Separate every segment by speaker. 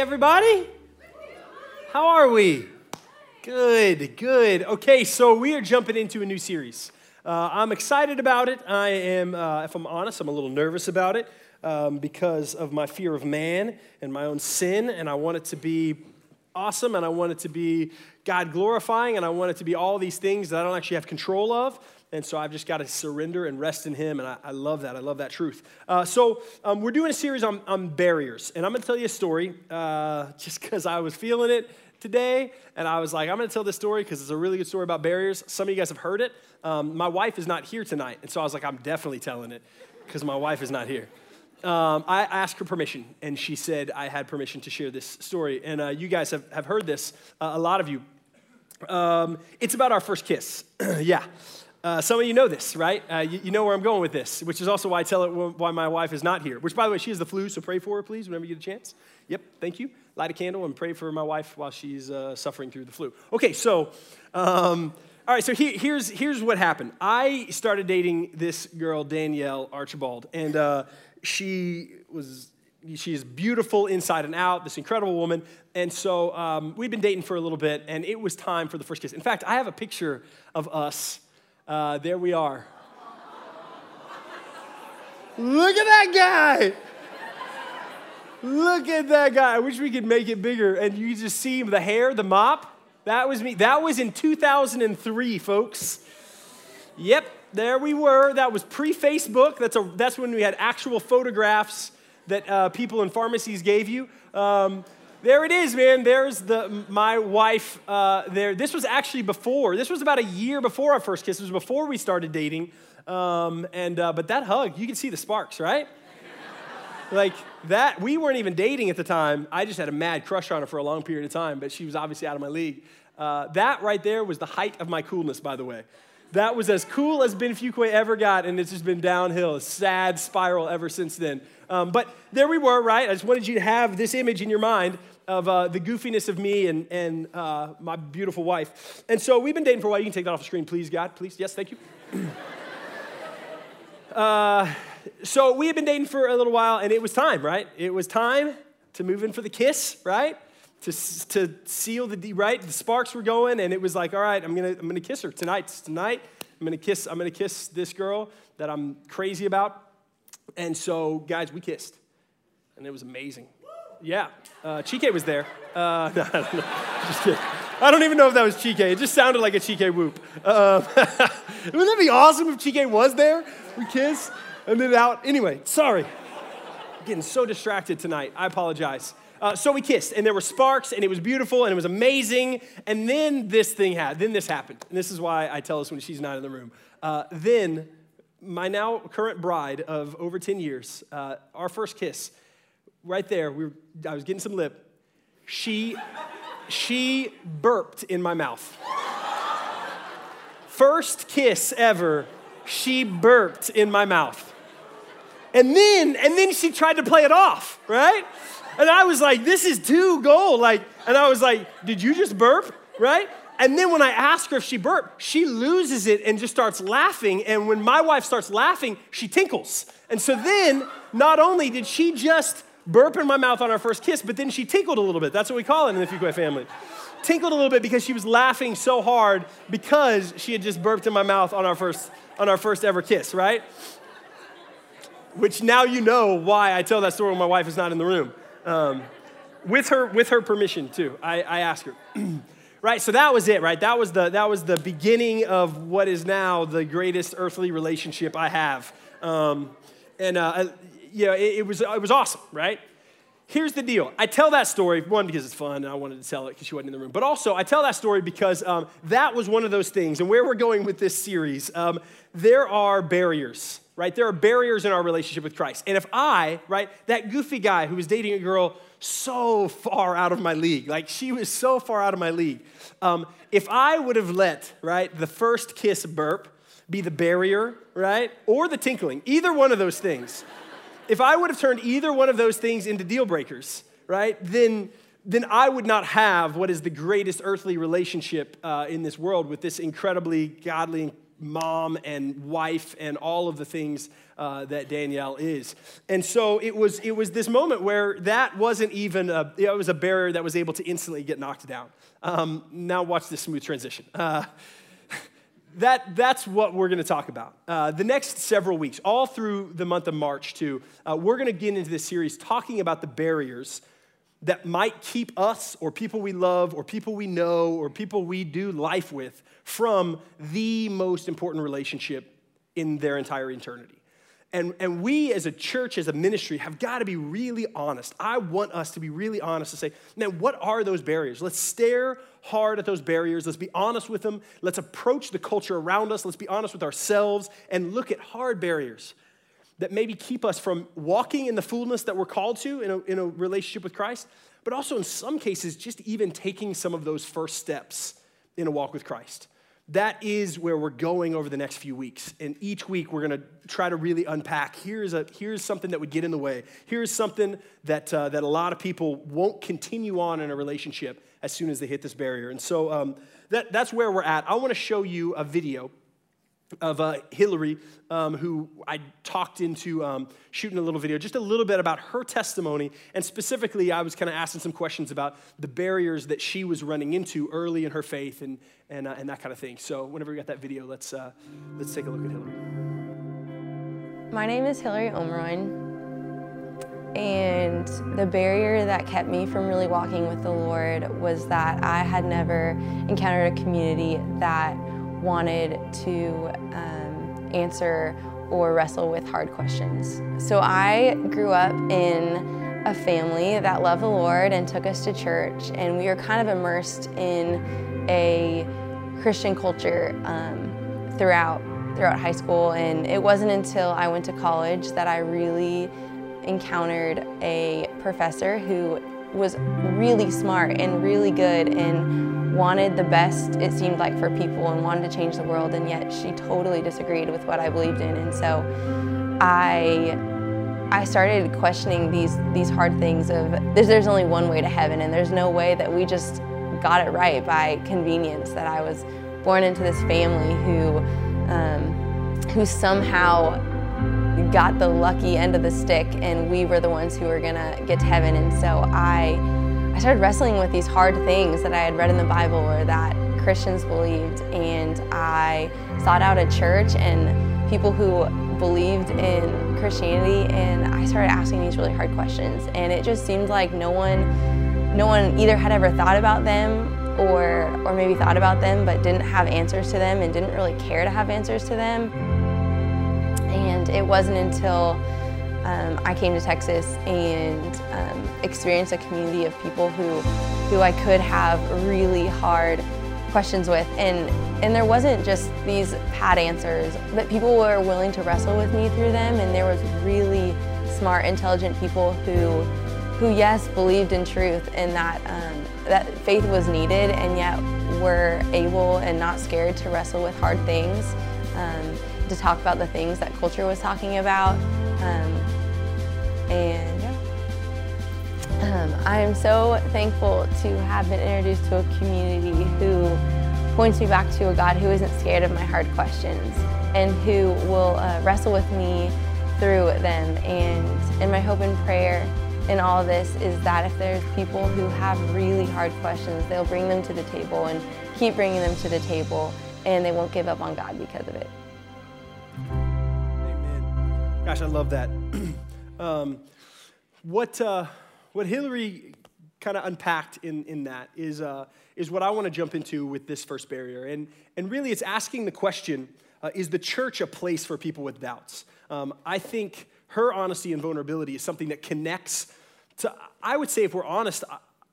Speaker 1: everybody. How are we? Good, good. Okay, so we are jumping into a new series. Uh, I'm excited about it. I am, uh, if I'm honest, I'm a little nervous about it um, because of my fear of man and my own sin, and I want it to be awesome, and I want it to be God glorifying, and I want it to be all these things that I don't actually have control of. And so I've just got to surrender and rest in Him. And I, I love that. I love that truth. Uh, so um, we're doing a series on, on, barriers. And I'm going to tell you a story uh, just because I was feeling it today. And I was like, I'm going to tell this story because it's a really good story about barriers. Some of you guys have heard it. Um, my wife is not here tonight. And so I was like, I'm definitely telling it because my wife is not here. Um, I asked her permission, and she said I had permission to share this story. And uh, you guys have, have heard this, uh, a lot of you. Um, it's about our first kiss. yeah. Uh, some of you know this, right? Uh, you, you, know where I'm going with this, which is also why I tell it why my wife is not here. Which, by the way, she has the flu, so pray for her, please, whenever you get a chance. Yep, thank you. Light a candle and pray for my wife while she's uh, suffering through the flu. Okay, so, um, all right, so he, here's, here's what happened. I started dating this girl, Danielle Archibald, and uh, she was she is beautiful inside and out, this incredible woman. And so um, we've been dating for a little bit, and it was time for the first kiss. In fact, I have a picture of us uh, there we are. Look at that guy. Look at that guy. I wish we could make it bigger. And you just see the hair, the mop. That was me. That was in 2003, folks. Yep, there we were. That was pre Facebook. That's, a, that's when we had actual photographs that uh, people in pharmacies gave you. Um, there it is, man. There's the my wife. Uh, there. This was actually before. This was about a year before our first kiss. It was before we started dating. Um, and uh, but that hug, you can see the sparks, right? like that. We weren't even dating at the time. I just had a mad crush on her for a long period of time. But she was obviously out of my league. Uh, that right there was the height of my coolness, by the way. That was as cool as Ben Fuqua ever got, and it's just been downhill, a sad spiral ever since then. Um, but there we were, right? I just wanted you to have this image in your mind of uh, the goofiness of me and, and uh, my beautiful wife. And so we've been dating for a while. You can take that off the screen, please, God, please. Yes, thank you. uh, so we had been dating for a little while, and it was time, right? It was time to move in for the kiss, right? To, to seal the right. The sparks were going, and it was like, all right, I'm gonna I'm gonna kiss her tonight. Tonight, I'm gonna kiss I'm gonna kiss this girl that I'm crazy about. And so, guys, we kissed, and it was amazing. Yeah, uh, Chike was there. Uh, no, no, just kidding. I don't even know if that was Chike. It just sounded like a Chike whoop. Uh, wouldn't that be awesome if Chike was there? We kiss and then out. Anyway, sorry. I'm getting so distracted tonight. I apologize. Uh, so we kissed, and there were sparks, and it was beautiful, and it was amazing. And then this thing happened. Then this happened. And this is why I tell us when she's not in the room. Uh, then my now current bride of over 10 years, uh, our first kiss, right there, we were, I was getting some lip. She, she burped in my mouth. First kiss ever, she burped in my mouth. And then, and then she tried to play it off, right? And I was like, this is too gold. Like, and I was like, did you just burp? Right? And then when I ask her if she burped, she loses it and just starts laughing. And when my wife starts laughing, she tinkles. And so then, not only did she just burp in my mouth on our first kiss, but then she tinkled a little bit. That's what we call it in the Fuqua family. Tinkled a little bit because she was laughing so hard because she had just burped in my mouth on our first, on our first ever kiss, right? Which now you know why I tell that story when my wife is not in the room. Um, with her, with her permission too. I, I ask her. right so that was it right that was the that was the beginning of what is now the greatest earthly relationship i have um, and uh, know it, it, was it was awesome right here's the deal i tell that story one because it's fun and i wanted to tell it because she wasn't in the room but also i tell that story because um, that was one of those things and where we're going with this series um, there are barriers right there are barriers in our relationship with christ and if i right that goofy guy who was dating a girl so far out of my league. Like she was so far out of my league. Um, if I would have let, right, the first kiss burp be the barrier, right, or the tinkling, either one of those things, if I would have turned either one of those things into deal breakers, right, then then I would not have what is the greatest earthly relationship uh, in this world with this incredibly godly, mom and wife and all of the things uh, that Danielle is. And so it was, it was this moment where that wasn't even, a, it was a barrier that was able to instantly get knocked down. Um, now watch this smooth transition. Uh, that, that's what we're going to talk about. Uh, the next several weeks, all through the month of March, too, uh, we're going to get into this series talking about the barriers that might keep us or people we love or people we know or people we do life with from the most important relationship in their entire eternity. And, and we as a church, as a ministry, have got to be really honest. I want us to be really honest to say, man, what are those barriers? Let's stare hard at those barriers. Let's be honest with them. Let's approach the culture around us. Let's be honest with ourselves and look at hard barriers that maybe keep us from walking in the fullness that we're called to in a, in a relationship with Christ, but also in some cases, just even taking some of those first steps in a walk with Christ. That is where we're going over the next few weeks. And each week we're going to try to really unpack here's, a, here's something that would get in the way. Here's something that, uh, that a lot of people won't continue on in a relationship as soon as they hit this barrier. And so um, that, that's where we're at. I want to show you a video of uh, Hillary, um, who I talked into um, shooting a little video, just a little bit about her testimony. And specifically, I was kind of asking some questions about the barriers that she was running into early in her faith and, and, uh, and that kind of thing. So, whenever we got that video, let's, uh, let's take a look at Hillary.
Speaker 2: My name is Hillary Omeroin. And the barrier that kept me from really walking with the Lord was that I had never encountered a community that wanted to um, answer or wrestle with hard questions. So I grew up in a family that loved the Lord and took us to church, and we were kind of immersed in a Christian culture um, throughout throughout high school. And it wasn't until I went to college that I really encountered a professor who was really smart and really good and wanted the best, it seemed like, for people and wanted to change the world, and yet she totally disagreed with what I believed in. And so I I started questioning these these hard things of there's, there's only one way to heaven and there's no way that we just got it right by convenience that I was born into this family who um, who somehow got the lucky end of the stick and we were the ones who were gonna get to heaven. And so I, I started wrestling with these hard things that I had read in the Bible or that Christians believed. And I sought out a church and people who believed in Christianity and I started asking these really hard questions. And it just seemed like no one, no one either had ever thought about them or, or maybe thought about them but didn't have answers to them and didn't really care to have answers to them. And it wasn't until um, I came to Texas and um, experienced a community of people who, who I could have really hard questions with. And, and there wasn't just these pat answers, but people were willing to wrestle with me through them. And there was really smart, intelligent people who, who yes, believed in truth and that, um, that faith was needed and yet were able and not scared to wrestle with hard things. Um, to talk about the things that culture was talking about. Um, and yeah. Um, I am so thankful to have been introduced to a community who points me back to a God who isn't scared of my hard questions and who will uh, wrestle with me through them. And, and my hope and prayer in all this is that if there's people who have really hard questions, they'll bring them to the table and keep bringing them to the table and they won't give up on God because of it.
Speaker 1: Gosh, I love that. um, what, uh, what Hillary kind of unpacked in, in that is, uh, is what I want to jump into with this first barrier. And, and really, it's asking the question uh, is the church a place for people with doubts? Um, I think her honesty and vulnerability is something that connects to, I would say, if we're honest,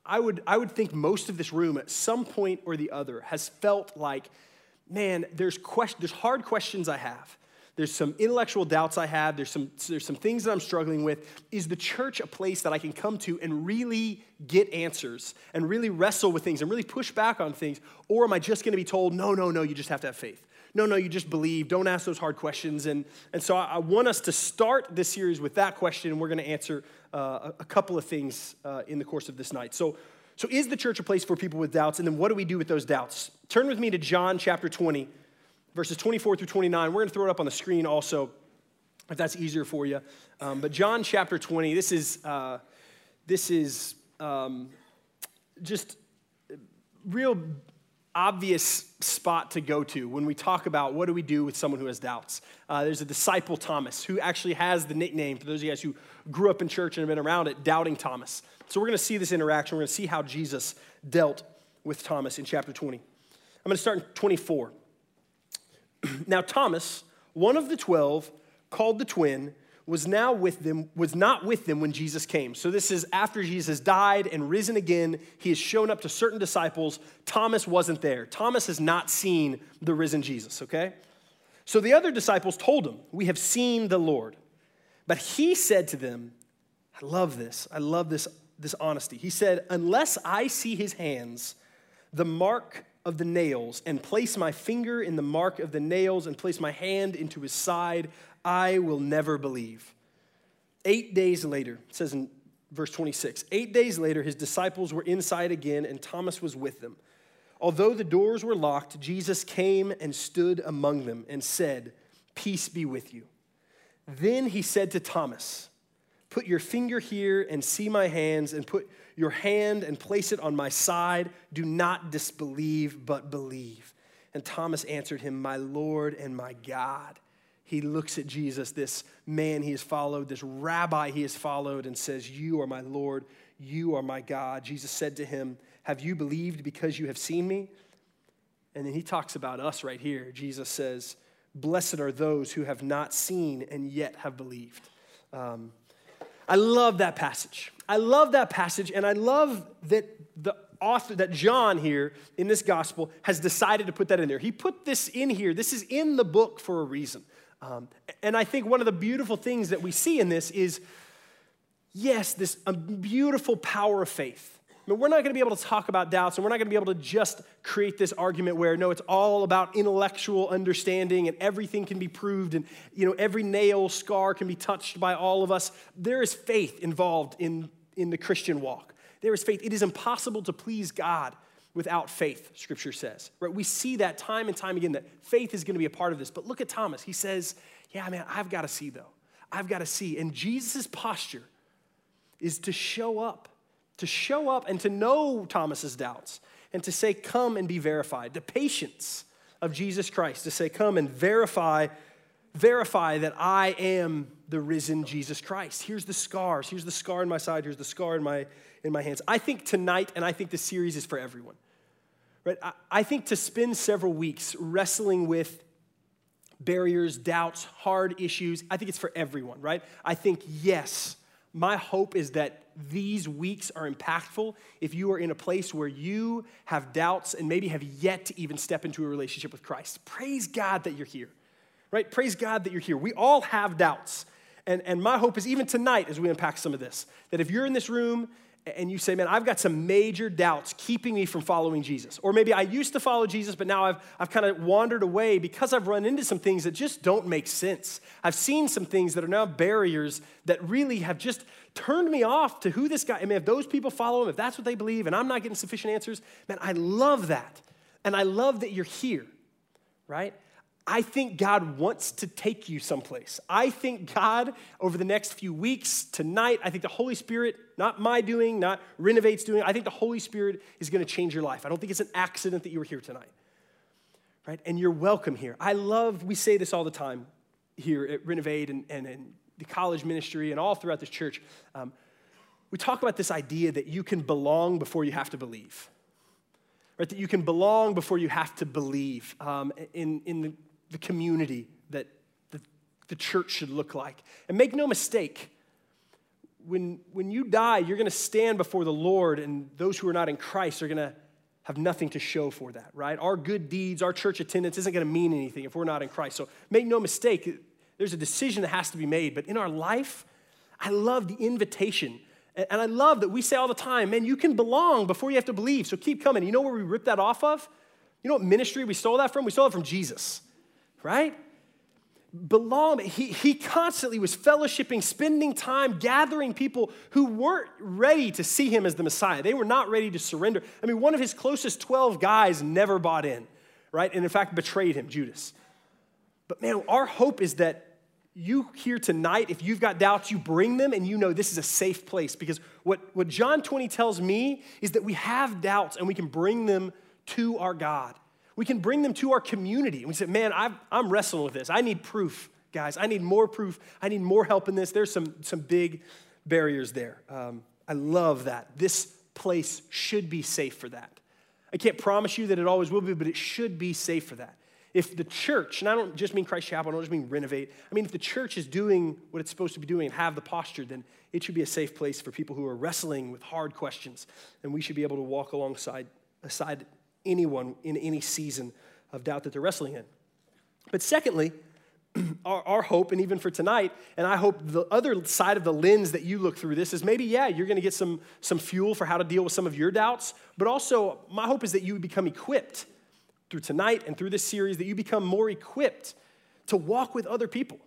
Speaker 1: I would, I would think most of this room at some point or the other has felt like, man, there's, quest- there's hard questions I have. There's some intellectual doubts I have. There's some, there's some things that I'm struggling with. Is the church a place that I can come to and really get answers and really wrestle with things and really push back on things? Or am I just going to be told, no, no, no, you just have to have faith? No, no, you just believe. Don't ask those hard questions. And, and so I, I want us to start this series with that question, and we're going to answer uh, a, couple of things uh, in the course of this night. So, so, is the church a place for people with doubts? And then what do we do with those doubts? Turn with me to John chapter 20 verses 24 through 29. We're going to throw it up on the screen also, if that's easier for you. Um, but John chapter 20, this is, uh, this is um, just real obvious spot to go to when we talk about what do we do with someone who has doubts. Uh, there's a disciple, Thomas, who actually has the nickname, for those of you guys who grew up in church and have been around it, Doubting Thomas. So we're going to see this interaction. We're going to see how Jesus dealt with Thomas in chapter 20. I'm going to start in 24. now, Thomas, one of the 12, called the twin, was now with them, was not with them when Jesus came. So this is after Jesus died and risen again. He has shown up to certain disciples. Thomas wasn't there. Thomas has not seen the risen Jesus, okay? So the other disciples told him, We have seen the Lord. But he said to them, I love this. I love this, this honesty. He said, Unless I see his hands, the mark of the nails, and place my finger in the mark of the nails, and place my hand into his side, I will never believe. Eight days later, it says in verse 26, eight days later, his disciples were inside again, and Thomas was with them. Although the doors were locked, Jesus came and stood among them and said, Peace be with you. Then he said to Thomas, Put your finger here and see my hands, and put your hand and place it on my side. Do not disbelieve, but believe. And Thomas answered him, My Lord and my God he looks at Jesus, this man he has followed, this rabbi he has followed, and says, You are my Lord, you are my God. Jesus said to him, Have you believed because you have seen me? And then he talks about us right here. Jesus says, Blessed are those who have not seen and yet have believed. Um, I love that passage. I love that passage, and I love that the author, that John here in this gospel has decided to put that in there. He put this in here. This is in the book for a reason. Um, and I think one of the beautiful things that we see in this is yes, this beautiful power of faith. We're not going to be able to talk about doubts, and we're not going to be able to just create this argument where no, it's all about intellectual understanding and everything can be proved, and you know every nail scar can be touched by all of us. There is faith involved in, in the Christian walk. There is faith. It is impossible to please God without faith, scripture says. Right? We see that time and time again that faith is going to be a part of this. But look at Thomas. He says, Yeah, man, I've got to see though. I've got to see. And Jesus' posture is to show up, to show up and to know Thomas's doubts and to say, Come and be verified. The patience of Jesus Christ to say, Come and verify, verify that I am the risen Jesus Christ. Here's the scars. Here's the scar in my side. Here's the scar in my, in my hands. I think tonight, and I think the series is for everyone. Right? I think to spend several weeks wrestling with barriers, doubts, hard issues, I think it's for everyone, right? I think, yes, my hope is that these weeks are impactful if you are in a place where you have doubts and maybe have yet to even step into a relationship with Christ. Praise God that you're here, right? Praise God that you're here. We all have doubts. And, and my hope is even tonight as we unpack some of this, that if you're in this room and you say, man, I've got some major doubts keeping me from following Jesus. Or maybe I used to follow Jesus, but now I've, I've kind of wandered away because I've run into some things that just don't make sense. I've seen some things that are now barriers that really have just turned me off to who this guy, I mean, if those people follow him, if that's what they believe, and I'm not getting sufficient answers, man, I love that. And I love that you're here, right? I think God wants to take you someplace. I think God, over the next few weeks, tonight, I think the Holy Spirit, not my doing, not Renovate's doing, I think the Holy Spirit is going to change your life. I don't think it's an accident that you were here tonight, right? And you're welcome here. I love, we say this all the time here at Renovate and, and, and the college ministry and all throughout this church. Um, we talk about this idea that you can belong before you have to believe. Right, that you can belong before you have to believe. Um, in, in the the community that the, the church should look like. And make no mistake, when, when you die, you're going to stand before the Lord, and those who are not in Christ are going to have nothing to show for that, right? Our good deeds, our church attendance isn't going to mean anything if we're not in Christ. So make no mistake, there's a decision that has to be made. But in our life, I love the invitation. And I love that we say all the time, man, you can belong before you have to believe. So keep coming. You know where we rip that off of? You know what ministry we stole that from? We stole it from Jesus right? Belong, he, he constantly was fellowshipping, spending time, gathering people who weren't ready to see him as the Messiah. They were not ready to surrender. I mean, one of his closest 12 guys never bought in, right? And in fact, betrayed him, Judas. But man, our hope is that you here tonight, if you've got doubts, you bring them and you know this is a safe place. Because what, what John 20 tells me is that we have doubts and we can bring them to our God. We can bring them to our community. And we say, man, i am wrestling with this. I need proof, guys. I need more proof. I need more help in this. There's some, some big barriers there. Um, I love that. This place should be safe for that. I can't promise you that it always will be, but it should be safe for that. If the church, and I don't just mean Christ Chapel, I don't just mean renovate, I mean if the church is doing what it's supposed to be doing and have the posture, then it should be a safe place for people who are wrestling with hard questions. And we should be able to walk alongside aside anyone in any season of doubt that they're wrestling in. But secondly, our, our, hope, and even for tonight, and I hope the other side of the lens that you look through this is maybe, yeah, you're gonna get some, some fuel for how to deal with some of your doubts, but also my hope is that you become equipped through tonight and through this series, that you become more equipped to walk with other people.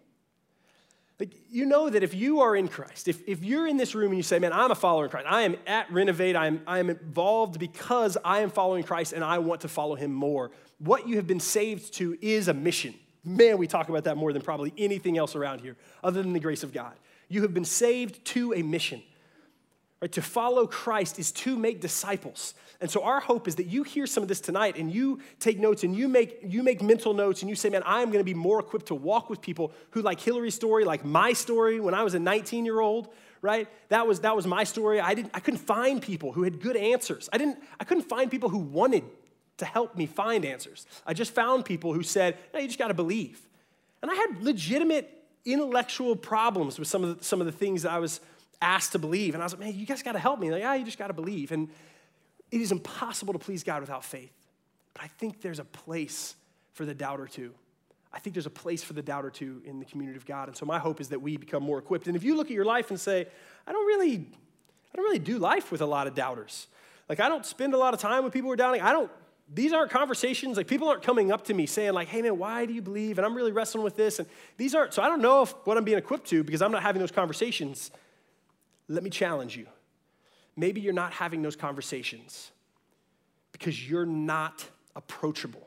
Speaker 1: Like, you know that if you are in Christ, if, if you're in this room and you say, man, I'm a follower in Christ, I am at Renovate, I am, I am involved because I am following Christ and I want to follow him more. What you have been saved to is a mission. Man, we talk about that more than probably anything else around here, other than the grace of God. You have been saved to a mission. Right? To follow Christ is to make disciples. And so our hope is that you hear some of this tonight and you take notes and you make, you make mental notes and you say, man, I'm going to be more equipped to walk with people who like Hillary's story, like my story when I was a 19 year old, right? That was, that was my story. I, didn't, I couldn't find people who had good answers. I, didn't, I couldn't find people who wanted to help me find answers. I just found people who said, no, you just got to believe. And I had legitimate intellectual problems with some of the, some of the things I was asked to believe. And I was like, man, you guys got to help me. Like, yeah, you just got to believe. And it is impossible to please God without faith. But I think there's a place for the doubter too. I think there's a place for the doubter too in the community of God. And so my hope is that we become more equipped. And if you look at your life and say, I don't really, I don't really do life with a lot of doubters. Like I don't spend a lot of time with people who are doubting. I don't, these aren't conversations, like people aren't coming up to me saying, like, hey man, why do you believe? And I'm really wrestling with this. And these aren't, so I don't know if what I'm being equipped to because I'm not having those conversations. Let me challenge you. Maybe you're not having those conversations because you're not approachable,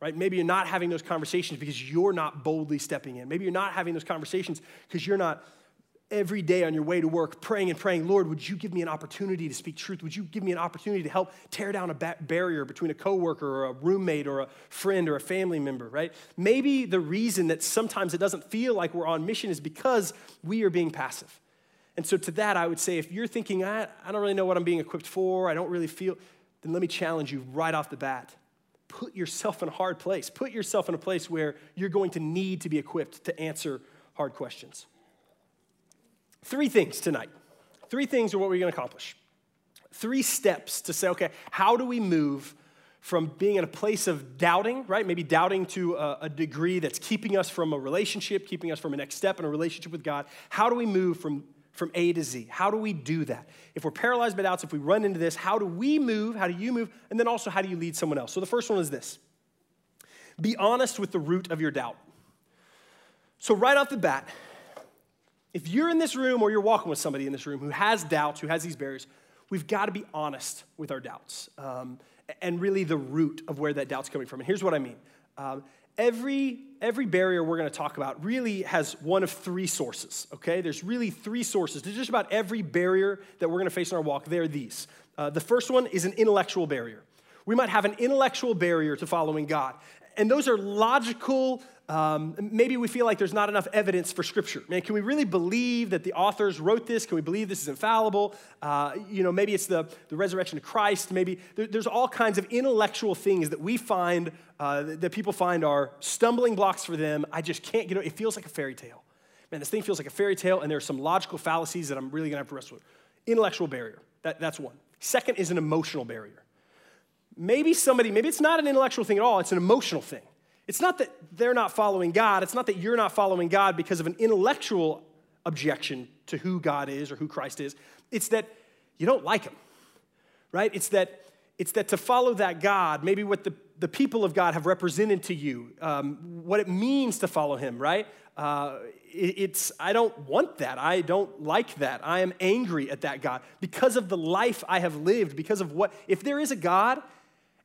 Speaker 1: right? Maybe you're not having those conversations because you're not boldly stepping in. Maybe you're not having those conversations because you're not every day on your way to work praying and praying, Lord, would you give me an opportunity to speak truth? Would you give me an opportunity to help tear down a barrier between a coworker or a roommate or a friend or a family member, right? Maybe the reason that sometimes it doesn't feel like we're on mission is because we are being passive. And so, to that, I would say if you're thinking, I, I don't really know what I'm being equipped for, I don't really feel, then let me challenge you right off the bat. Put yourself in a hard place. Put yourself in a place where you're going to need to be equipped to answer hard questions. Three things tonight. Three things are what we're going to accomplish. Three steps to say, okay, how do we move from being in a place of doubting, right? Maybe doubting to a, a, degree that's keeping us from a relationship, keeping us from a next step in a relationship with God. How do we move from from A to Z. How do we do that? If we're paralyzed by doubts, if we run into this, how do we move? How do you move? And then also, how do you lead someone else? So the first one is this be honest with the root of your doubt. So, right off the bat, if you're in this room or you're walking with somebody in this room who has doubts, who has these barriers, we've got to be honest with our doubts um, and really the root of where that doubt's coming from. And here's what I mean um, every, every barrier we're going to talk about really has one of three sources, okay? There's really three sources. There's just about every barrier that we're going to face in our walk, they're these. Uh, the first one is an intellectual barrier. We might have an intellectual barrier to following God. And those are logical um, maybe we feel like there's not enough evidence for Scripture. Man, can we really believe that the authors wrote this? Can we believe this is infallible? Uh, you know, maybe it's the, the resurrection of Christ. Maybe there, there's all kinds of intellectual things that we find, uh, that people find are stumbling blocks for them. I just can't get it. It feels like a fairy tale. Man, this thing feels like a fairy tale, and there are some logical fallacies that I'm really going to have to wrestle with. Intellectual barrier, that, that's one. Second is an emotional barrier. Maybe somebody, maybe it's not an intellectual thing at all, it's an emotional thing. It's not that they're not following God, it's not that you're not following God because of an intellectual objection to who God is or who Christ is. It's that you don't like him, right? It's that it's that to follow that God, maybe what the, the people of God have represented to you, um, what it means to follow him, right? Uh, it, it's, I don't want that. I don't like that. I am angry at that God because of the life I have lived, because of what, if there is a God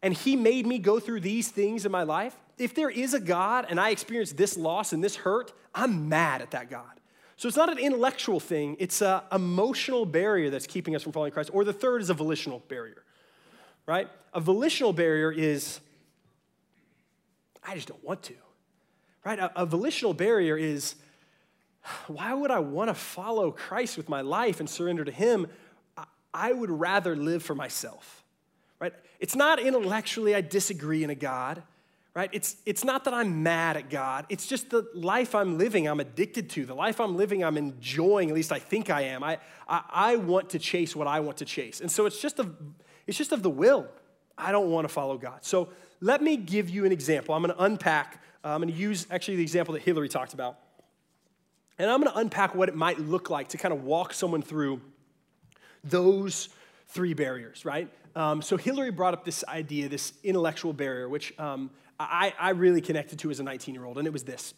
Speaker 1: and he made me go through these things in my life, if there is a God and I experience this loss and this hurt, I'm mad at that God. So it's not an intellectual thing, it's an emotional barrier that's keeping us from following Christ. Or the third is a volitional barrier, right? A volitional barrier is, I just don't want to, right? A, a volitional barrier is, why would I want to follow Christ with my life and surrender to Him? I would rather live for myself, right? It's not intellectually I disagree in a God right? It's, it's not that I'm mad at God. It's just the life I'm living, I'm addicted to. The life I'm living, I'm enjoying, at least I think I am. I, I, I want to chase what I want to chase. And so it's just, of, it's just of the will. I don't want to follow God. So let me give you an example. I'm going to unpack, uh, I'm going to use actually the example that Hillary talked about. And I'm going to unpack what it might look like to kind of walk someone through those three barriers, right? Um, so Hillary brought up this idea, this intellectual barrier, which um, I, I really connected to as a 19 year old, and it was this.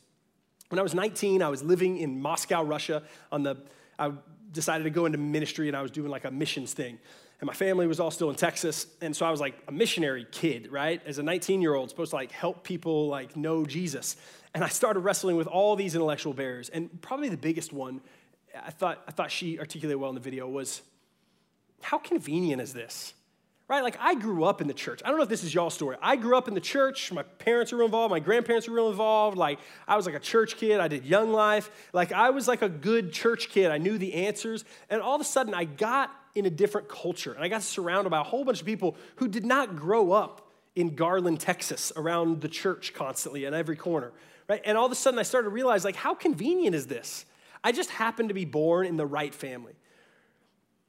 Speaker 1: When I was 19, I was living in Moscow, Russia. On the, I decided to go into ministry, and I was doing like a missions thing. And my family was all still in Texas, and so I was like a missionary kid, right? As a 19 year old, supposed to like help people like know Jesus. And I started wrestling with all these intellectual barriers, and probably the biggest one, I thought, I thought she articulated well in the video was, how convenient is this? right? Like I grew up in the church. I don't know if this is y'all's story. I grew up in the church. My parents were involved. My grandparents were real involved. Like I was like a church kid. I did young life. Like I was like a good church kid. I knew the answers. And all of a sudden, I got in a different culture, and I got surrounded by a whole bunch of people who did not grow up in Garland, Texas, around the church constantly in every corner, right? And all of a sudden, I started to realize, like, how convenient is this? I just happened to be born in the right family.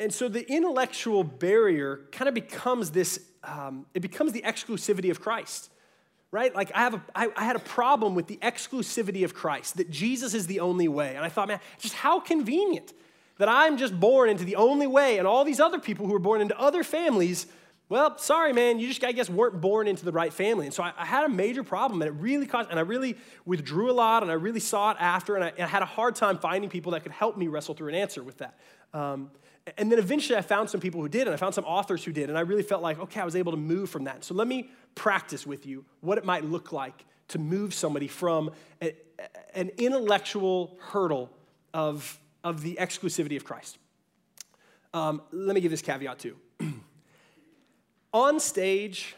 Speaker 1: And so the intellectual barrier kind of becomes this, um, it becomes the exclusivity of Christ, right? Like I, have a, I, I had a problem with the exclusivity of Christ, that Jesus is the only way. And I thought, man, just how convenient that I'm just born into the only way, and all these other people who were born into other families, well, sorry, man, you just, I guess, weren't born into the right family. And so I, I had a major problem, and it really caused, and I really withdrew a lot, and I really sought after, and I, and I had a hard time finding people that could help me wrestle through an answer with that. Um, and then eventually I found some people who did, and I found some authors who did, and I really felt like, okay, I was able to move from that. So let me practice with you what it might look like to move somebody from a, an intellectual hurdle of, of the exclusivity of Christ. Um, let me give this caveat too. On stage,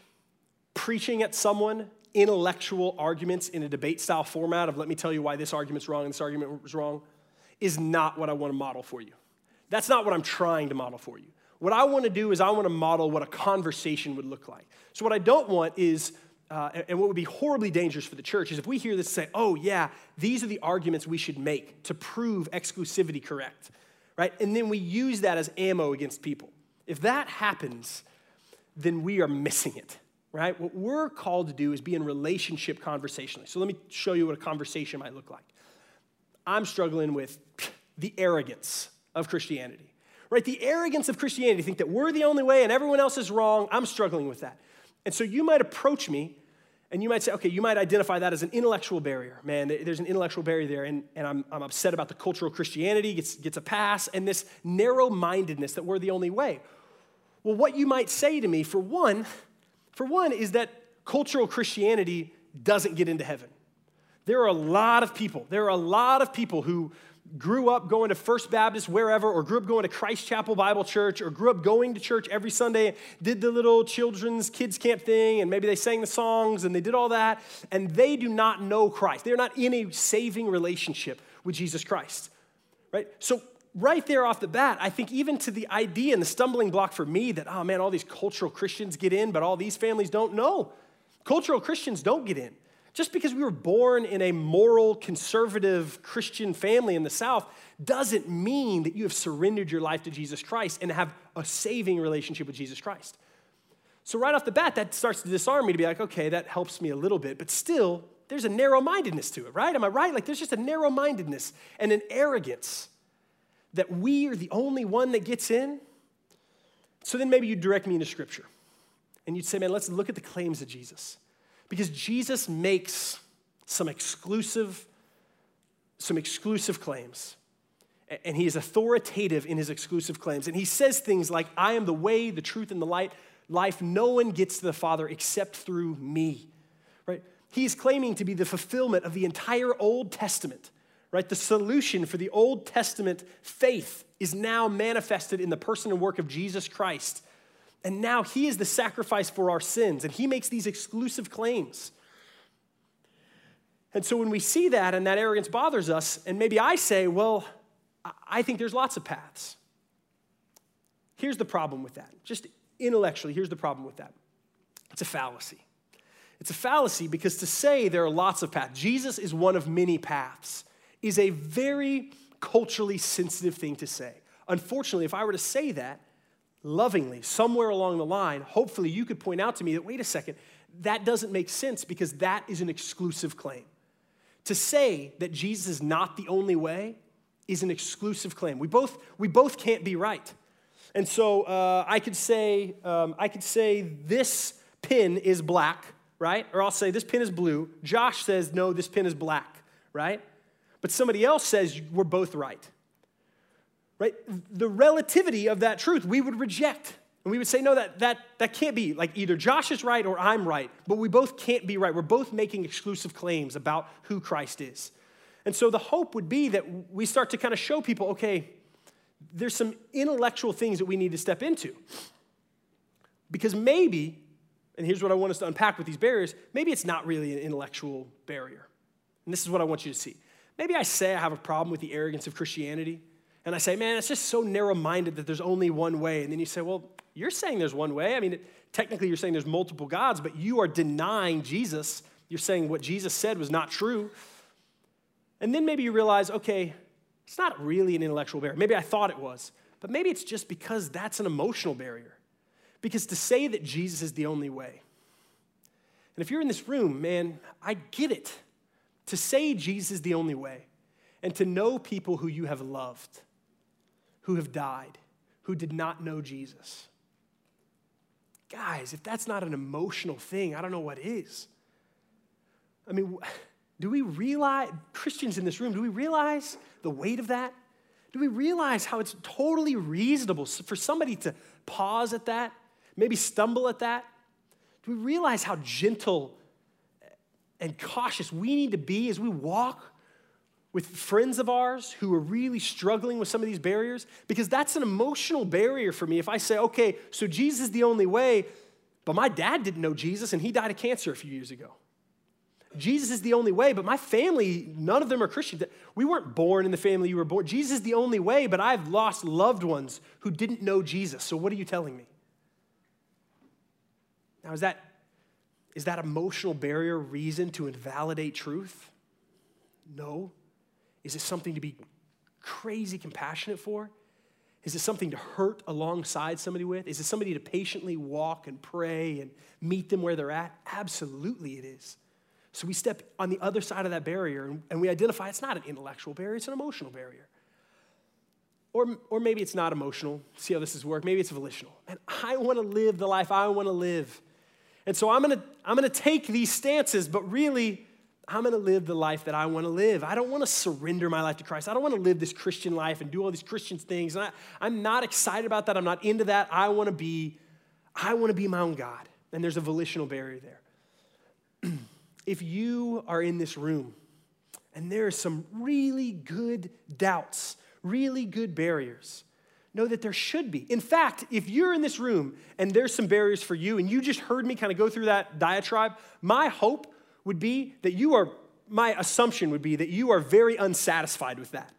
Speaker 1: preaching at someone, intellectual arguments in a debate style format of let me tell you why this argument's wrong and this argument was wrong, is not what I want to model for you. That's not what I'm trying to model for you. What I want to do is I want to model what a conversation would look like. So, what I don't want is, uh, and what would be horribly dangerous for the church, is if we hear this say, oh, yeah, these are the arguments we should make to prove exclusivity correct, right? And then we use that as ammo against people. If that happens, then we are missing it, right? What we're called to do is be in relationship conversationally. So, let me show you what a conversation might look like. I'm struggling with the arrogance of Christianity. Right? The arrogance of Christianity, think that we're the only way and everyone else is wrong. I'm struggling with that. And so you might approach me and you might say, okay, you might identify that as an intellectual barrier. Man, there's an intellectual barrier there, and, and I'm, I'm upset about the cultural Christianity, gets, gets a pass, and this narrow mindedness that we're the only way. Well, what you might say to me, for one, for one, is that cultural Christianity doesn't get into heaven. There are a lot of people, there are a lot of people who, grew up going to First Baptist wherever, or grew up going to Christ Chapel Bible Church, or grew up going to church every Sunday, did the little children's kids camp thing, and maybe they sang the songs and they did all that, and they do not know Christ. They're not in a saving relationship with Jesus Christ, right? So, right there off the bat, I think even to the idea and the stumbling block for me that, oh man, all these cultural Christians get in, but all these families don't know. Cultural Christians don't get in. Just because we were born in a moral, conservative Christian family in the South doesn't mean that you have surrendered your life to Jesus Christ and have a saving relationship with Jesus Christ. So, right off the bat, that starts to disarm me to be like, okay, that helps me a little bit, but still, there's a narrow mindedness to it, right? Am I right? Like, there's just a narrow mindedness and an arrogance that we are the only one that gets in. So, then maybe you direct me into Scripture and you'd say, man, let's look at the claims of Jesus. Because Jesus makes some exclusive, some exclusive claims. And he is authoritative in his exclusive claims. And he says things like, I am the way, the truth, and the light. Life, no one gets to the Father except through me. Right? he's claiming to be the fulfillment of the entire Old Testament, right? The solution for the Old Testament faith is now manifested in the person and work of Jesus Christ. And now he is the sacrifice for our sins, and he makes these exclusive claims. And so when we see that and that arrogance bothers us, and maybe I say, well, I think there's lots of paths. Here's the problem with that. Just intellectually, here's the problem with that it's a fallacy. It's a fallacy because to say there are lots of paths, Jesus is one of many paths, is a very culturally sensitive thing to say. Unfortunately, if I were to say that lovingly, somewhere along the line, hopefully you could point out to me that, wait a second, that doesn't make sense because that is an exclusive claim. To say that Jesus is not the only way is an exclusive claim. We both, we both can't be right. And so uh, I could say, um, I could say this pin is black, right? Or I'll say this pin is blue. Josh says, no, this pin is black, right? But somebody else says we're both right. Right? The relativity of that truth we would reject. And we would say, no, that, that, that can't be. Like either Josh is right or I'm right, but we both can't be right. We're both making exclusive claims about who Christ is. And so the hope would be that we start to kind of show people, okay, there's some intellectual things that we need to step into. Because maybe, and here's what I want us to unpack with these barriers, maybe it's not really an intellectual barrier. And this is what I want you to see. Maybe I say I have a problem with the arrogance of Christianity, and I say, man, it's just so narrow minded that there's only one way. And then you say, well, you're saying there's one way. I mean, technically, you're saying there's multiple gods, but you are denying Jesus. You're saying what Jesus said was not true. And then maybe you realize, okay, it's not really an intellectual barrier. Maybe I thought it was, but maybe it's just because that's an emotional barrier. Because to say that Jesus is the only way, and if you're in this room, man, I get it. To say Jesus is the only way, and to know people who you have loved, who have died, who did not know Jesus. Guys, if that's not an emotional thing, I don't know what is. I mean, do we realize, Christians in this room, do we realize the weight of that? Do we realize how it's totally reasonable for somebody to pause at that, maybe stumble at that? Do we realize how gentle eh, and cautious we need to be as we walk with friends of ours who are really struggling with some of these barriers? Because that's an emotional barrier for me. If I say, okay, so Jesus is the only way, but my dad didn't know Jesus and he died of cancer a few years ago. Jesus is the only way, but my family, none of them are Christians. We weren't born in the family you were born. Jesus is the only way, but I've lost loved ones who didn't know Jesus. So what are you telling me? Now, is that, is that emotional barrier reason to invalidate truth? No. Is it something to be crazy compassionate for? Is it something to hurt alongside somebody with? Is it somebody to patiently walk and pray and meet them where they're at? Absolutely, it is. So we step on the other side of that barrier and we identify it's not an intellectual barrier, it's an emotional barrier. Or, or maybe it's not emotional. See how this is work. Maybe it's volitional. And I want to live the life I want to live. And so I'm going to I'm going to take these stances, but really, I'm going to live the life that I want to live. I don't want to surrender my life to Christ. I don't want to live this Christian life and do all these Christian things. And I, I'm not excited about that. I'm not into that. I want to be, I want to be my own God. And there's a volitional barrier there. if you are in this room and there are some really good doubts, really good barriers, know that there should be. In fact, if you're in this room and there's some barriers for you and you just heard me kind of go through that diatribe, my hope would be that you are, my assumption would be that you are very unsatisfied with that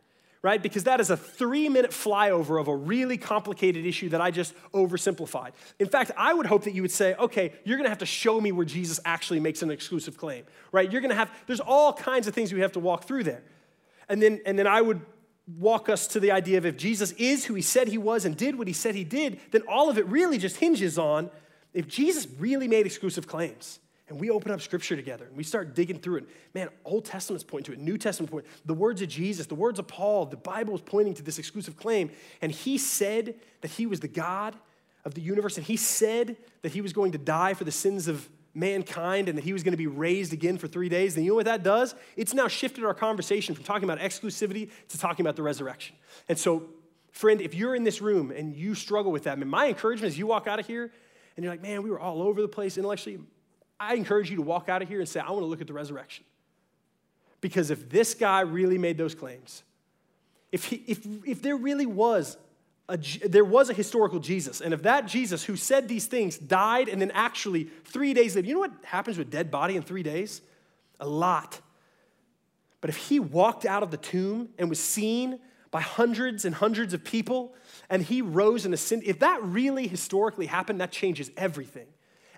Speaker 1: right? Because that is a three minute flyover of a really complicated issue that I just oversimplified. In fact, I would hope that you would say, okay, you're gonna have to show me where Jesus actually makes an exclusive claim, right? You're gonna have, there's all kinds of things we have to walk through there. And then, and then I would walk us to the idea of if Jesus is who he said he was and did what he said he did, then all of it really just hinges on if Jesus really made exclusive claims and we open up scripture together and we start digging through it, man, Old Testament's pointing to it, New Testament point, the words of Jesus, the words of Paul, the Bible is pointing to this exclusive claim. And he said that he was the God of the universe, and he said that he was going to die for the sins of mankind and that he was going to be raised again for three days. And you know what that does? It's now shifted our conversation from talking about exclusivity to talking about the resurrection. And so, friend, if you're in this room and you struggle with that, I mean, my encouragement is you walk out of here and you're like, man, we were all over the place intellectually. I encourage you to walk out of here and say, I want to look at the resurrection. Because if this guy really made those claims, if, he, if, if there really was a, there was a historical Jesus, and if that Jesus who said these things died and then actually three days later, you know what happens with a dead body in three days? A lot. But if he walked out of the tomb and was seen by hundreds and hundreds of people, and he rose and ascended, if that really historically happened, that changes everything.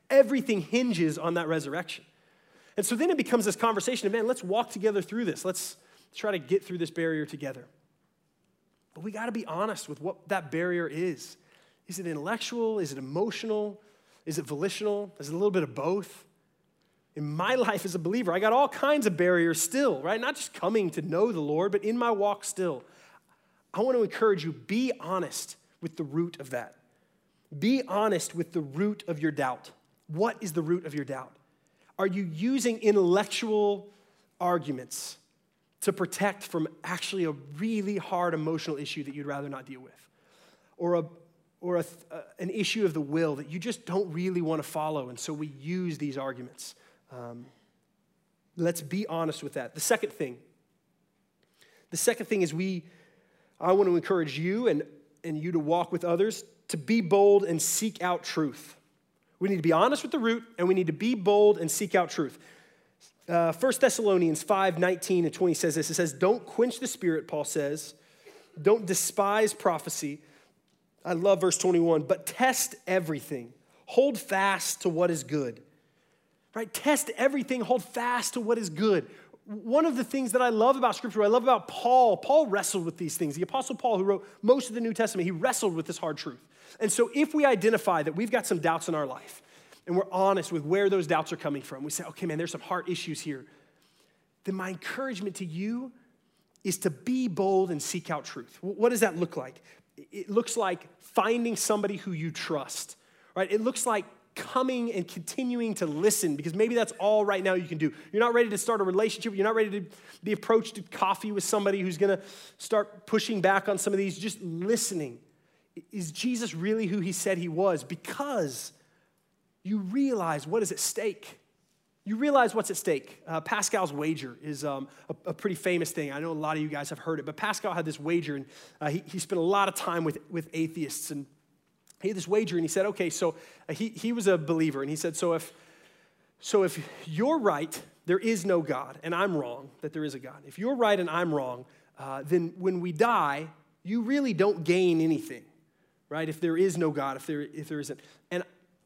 Speaker 1: Everything hinges on that resurrection. And so then it becomes this conversation of, man, let's walk together through this. Let's try to get through this barrier together. But we got to be honest with what that barrier is. Is it intellectual? Is it emotional? Is it volitional? Is it a little bit of both? In my life as a believer, I got all kinds of barriers still, right? Not just coming to know the Lord, but in my walk still. I want to encourage you be honest with the root of that. Be honest with the root of your doubt. What is the root of your doubt? Are you using intellectual arguments to protect from actually a really hard emotional issue that you'd rather not deal with? Or, a, or a, an issue of the will that you just don't really want to follow, and so we use these arguments. Um, let's be honest with that. The second thing, the second thing is we, I want to encourage you and, and you to walk with others to be bold and seek out truth. We need to be honest with the root, and we need to be bold and seek out truth. Uh, 1 Thessalonians 5 19 and 20 says this. It says, Don't quench the spirit, Paul says. Don't despise prophecy. I love verse 21, but test everything. Hold fast to what is good. Right? Test everything, hold fast to what is good. One of the things that I love about Scripture, I love about Paul, Paul wrestled with these things. The Apostle Paul, who wrote most of the New Testament, he wrestled with this hard truth. And so, if we identify that we've got some doubts in our life and we're honest with where those doubts are coming from, we say, okay, man, there's some heart issues here, then my encouragement to you is to be bold and seek out truth. What does that look like? It looks like finding somebody who you trust, right? It looks like coming and continuing to listen because maybe that's all right now you can do. You're not ready to start a relationship. You're not ready to be approached to coffee with somebody who's going to start pushing back on some of these. Just listening is Jesus really who he said he was? Because you realize what is at stake. You realize what's at stake. Uh, Pascal's wager is um, a, a, pretty famous thing. I know a lot of you guys have heard it, but Pascal had this wager, and uh, he, he spent a lot of time with, with atheists. And he had this wager, and he said, okay, so uh, he, he was a believer, and he said, so if, so if you're right, there is no God, and I'm wrong, that there is a God. If you're right and I'm wrong, uh, then when we die, you really don't gain anything right? If there is no God, if there, if there isn't. And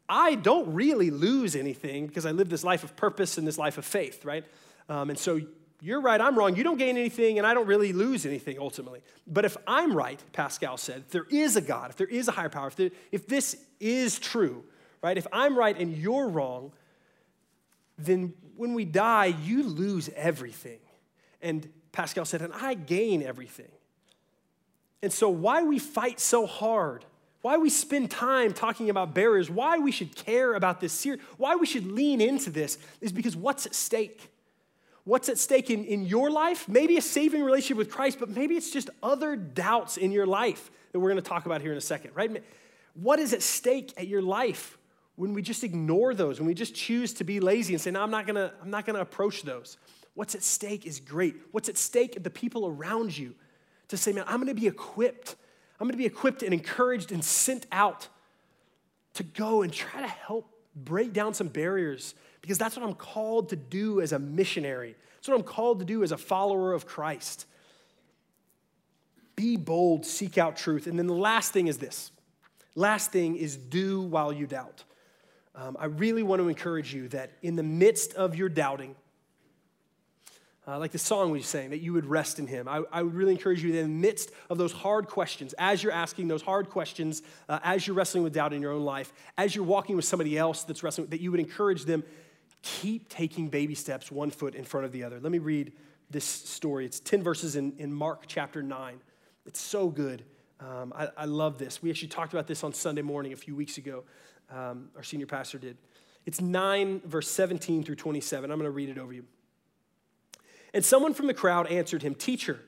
Speaker 1: I don't really lose anything because I live this life of purpose and this life of faith, right? Um, and so you're right, I'm wrong. You don't gain anything, and I don't really lose anything ultimately. But if I'm right, Pascal said, if there is a God, if there is a higher power, if, there, if this is true, right? If I'm right and you're wrong, then when we die, you lose everything. And Pascal said, and I gain everything. And so, why we fight so hard, why we spend time talking about barriers, why we should care about this series, why we should lean into this is because what's at stake? What's at stake in, in your life? Maybe a saving relationship with Christ, but maybe it's just other doubts in your life that we're to talk about here in a second, right? What is at stake at your life when we just ignore those, when we just choose to be lazy and say, no, I'm not to, I'm not to approach those? What's at stake is great. What's at stake the people around you to say, man, I'm to be equipped. I'm going to be equipped and encouraged and sent out to go and try to help break down some barriers because that's what I'm called to do as a missionary. That's what I'm called to do as a follower of Christ. Be bold, seek out truth. And then the last thing is this last thing is do while you doubt. Um, I really want to encourage you that in the midst of your doubting, uh, like the song was saying, that you would rest in Him. I, I, would really encourage you in the midst of those hard questions, as you're asking those hard questions, uh, as you're wrestling with doubt in your own life, as you're walking with somebody else that's wrestling, that you would encourage them, keep taking baby steps one foot in front of the other. Let me read this story. It's 10 verses in, in Mark chapter 9. It's so good. Um, I, I, love this. We actually talked about this on Sunday morning a few weeks ago. Um, our senior pastor did. It's 9, verse 17 through 27. I'm going to read it over you. And someone from the crowd answered him, Teacher,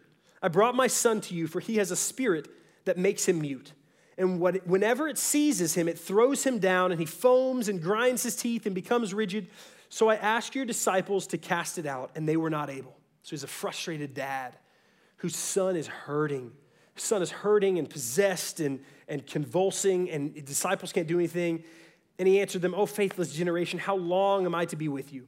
Speaker 1: I brought my son to you, for he has a spirit that makes him mute. And what, whenever it seizes him, it throws him down, and he foams and grinds his teeth and becomes rigid. So I asked your disciples to cast it out, and they were not able. So he's a frustrated dad whose son is hurting. His son is hurting and possessed and, and convulsing, and disciples can't do anything. And he answered them, Oh, faithless generation, how long am I to be with you?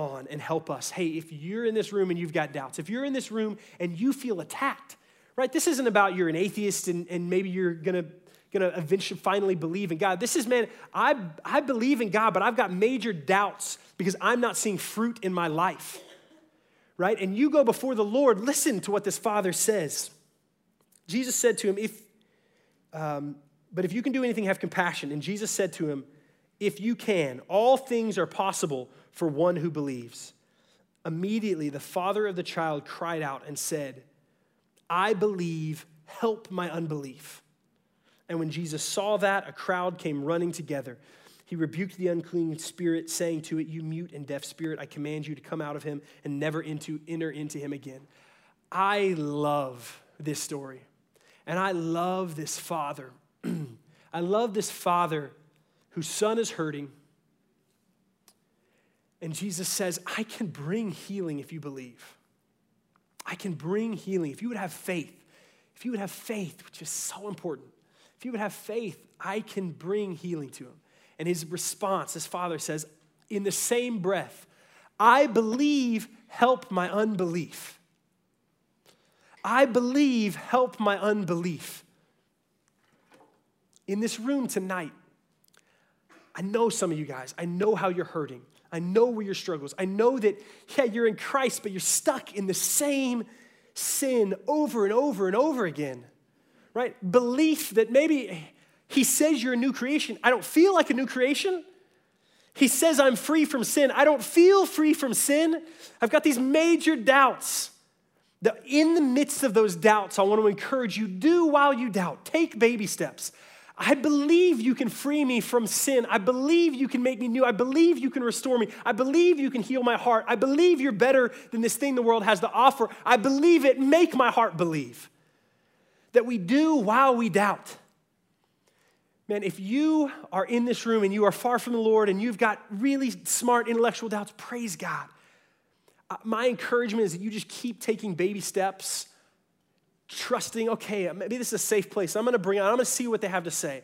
Speaker 1: on and help us. Hey, if you're in this room and you've got doubts, if you're in this room and you feel attacked, right? This isn't about you're an atheist and, and maybe you're gonna gonna eventually finally believe in God. This is, man, I, I believe in God, but I've got major doubts because I'm not seeing fruit in my life right? And you go before the Lord, listen to what this father says. Jesus said to him, if, um, but if you can do anything, have compassion. And Jesus said to him, if you can, all things are possible for one who believes. Immediately, the father of the child cried out and said, I believe, help my unbelief. And when Jesus saw that, a crowd came running together. He rebuked the unclean spirit, saying to it, You mute and deaf spirit, I command you to come out of him and never into, enter into him again. I love this story. And I love this father. I love this father whose son is hurting. And Jesus says, I can bring healing if you believe. I can bring healing. If you would have faith, if you would have faith, which is so important, if you would have faith, I can bring healing to him. And his response, his father says, in the same breath, I believe, help my unbelief. I believe, help my unbelief. In this room tonight, I know some of you guys, I know how you're hurting. I know where your struggles. I know that, yeah, you're in Christ, but you're stuck in the same sin over and over and over again, right? Belief that maybe he says you're a new creation. I don't feel like a new creation. He says I'm free from sin. I don't feel free from sin. I've got these major doubts. In the midst of those doubts, I want to encourage you do while you doubt. Take baby steps. I believe you can free me from sin. I believe you can make me new. I believe you can restore me. I believe you can heal my heart. I believe you're better than this thing the world has to offer. I believe it. Make my heart believe. That we do while we doubt. Man, if you are in this room and you are far from the Lord and you've got really smart intellectual doubts, praise God. Uh, my encouragement is that you just keep taking baby steps, trusting, okay, maybe this is a safe place. I'm gonna bring on, I'm gonna see what they have to say.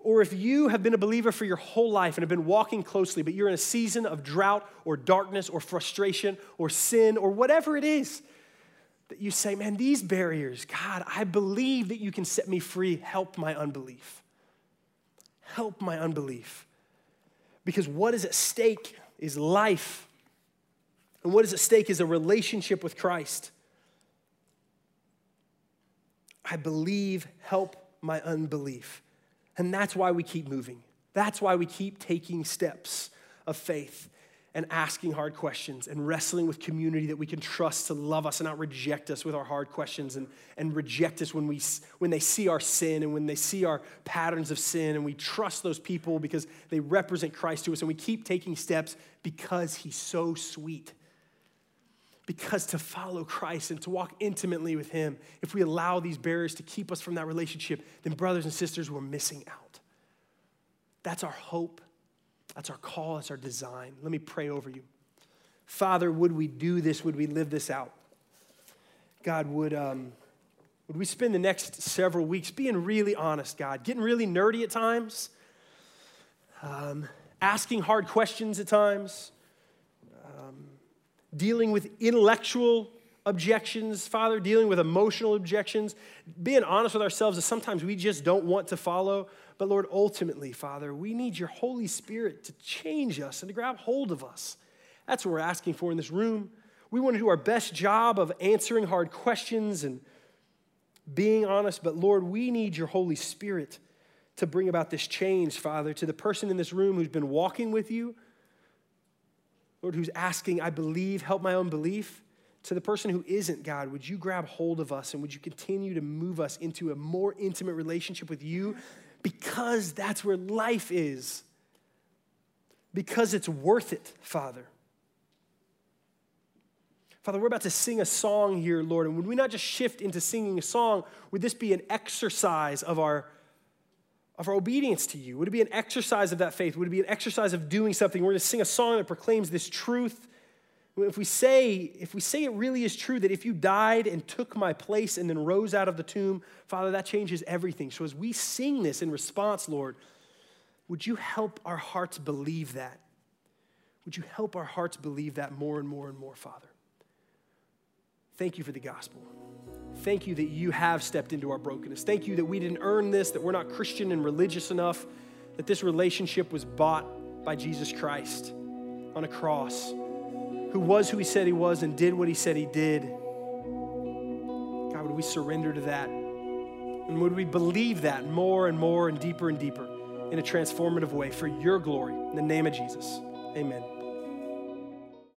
Speaker 1: Or if you have been a believer for your whole life and have been walking closely, but you're in a season of drought or darkness or frustration or sin or whatever it is, that you say, man, these barriers, God, I believe that you can set me free. Help my unbelief. Help my unbelief. Because what is at stake is life. And what is at stake is a relationship with Christ. I believe, help my unbelief. And that's why we keep moving. That's why we keep taking steps of faith and asking hard questions and wrestling with community that we can trust to love us and not reject us with our hard questions and, and reject us when, we, when they see our sin and when they see our patterns of sin and we trust those people because they represent Christ to us and we keep taking steps because he's so sweet. Because to follow Christ and to walk intimately with him, if we allow these barriers to keep us from that relationship, then brothers and sisters, we're missing out. That's our hope. That's our call, that's our design. Let me pray over you. Father, would we do this? Would we live this out? God, would, um, would we spend the next several weeks being really honest, God, getting really nerdy at times, um, asking hard questions at times, dealing with intellectual objections, Father, dealing with emotional objections, being honest with ourselves that sometimes we just don't want to follow. But Lord, ultimately, Father, we need your Holy Spirit to change us and to grab hold of us. That's what we're asking for in this room. We want to do our best job of answering hard questions and being honest, but Lord, we need your Holy Spirit to bring about this change, Father, to the person in this room who's been walking with you, Lord, who's asking, I believe, help my own belief. To the person who isn't, God, would you grab hold of us and would you continue to move us into a more intimate relationship with you because that's where life is. Because it's worth it, Father. Father, we're about to sing a song here, Lord, and would we not just shift into singing a song? Would this be an exercise of our, of our obedience to you? Would it be an exercise of that faith? Would it be an exercise of doing something? We're going to sing a song that proclaims this truth. If we say, if we say it really is true that if you died and took my place and then rose out of the tomb, Father, that changes everything. So as we sing this in response, Lord, would you help our hearts believe that? Would you help our hearts believe that more and more and more, Father? Thank you for the gospel. Thank you that you have stepped into our brokenness. Thank you that we didn't earn this, that we're not Christian and religious enough, that this relationship was bought by Jesus Christ on a cross, who was who he said he was and did what he said he did. God, would we surrender to that? And would we believe that more and more and deeper and deeper in a transformative way for your glory? In the name of Jesus, amen.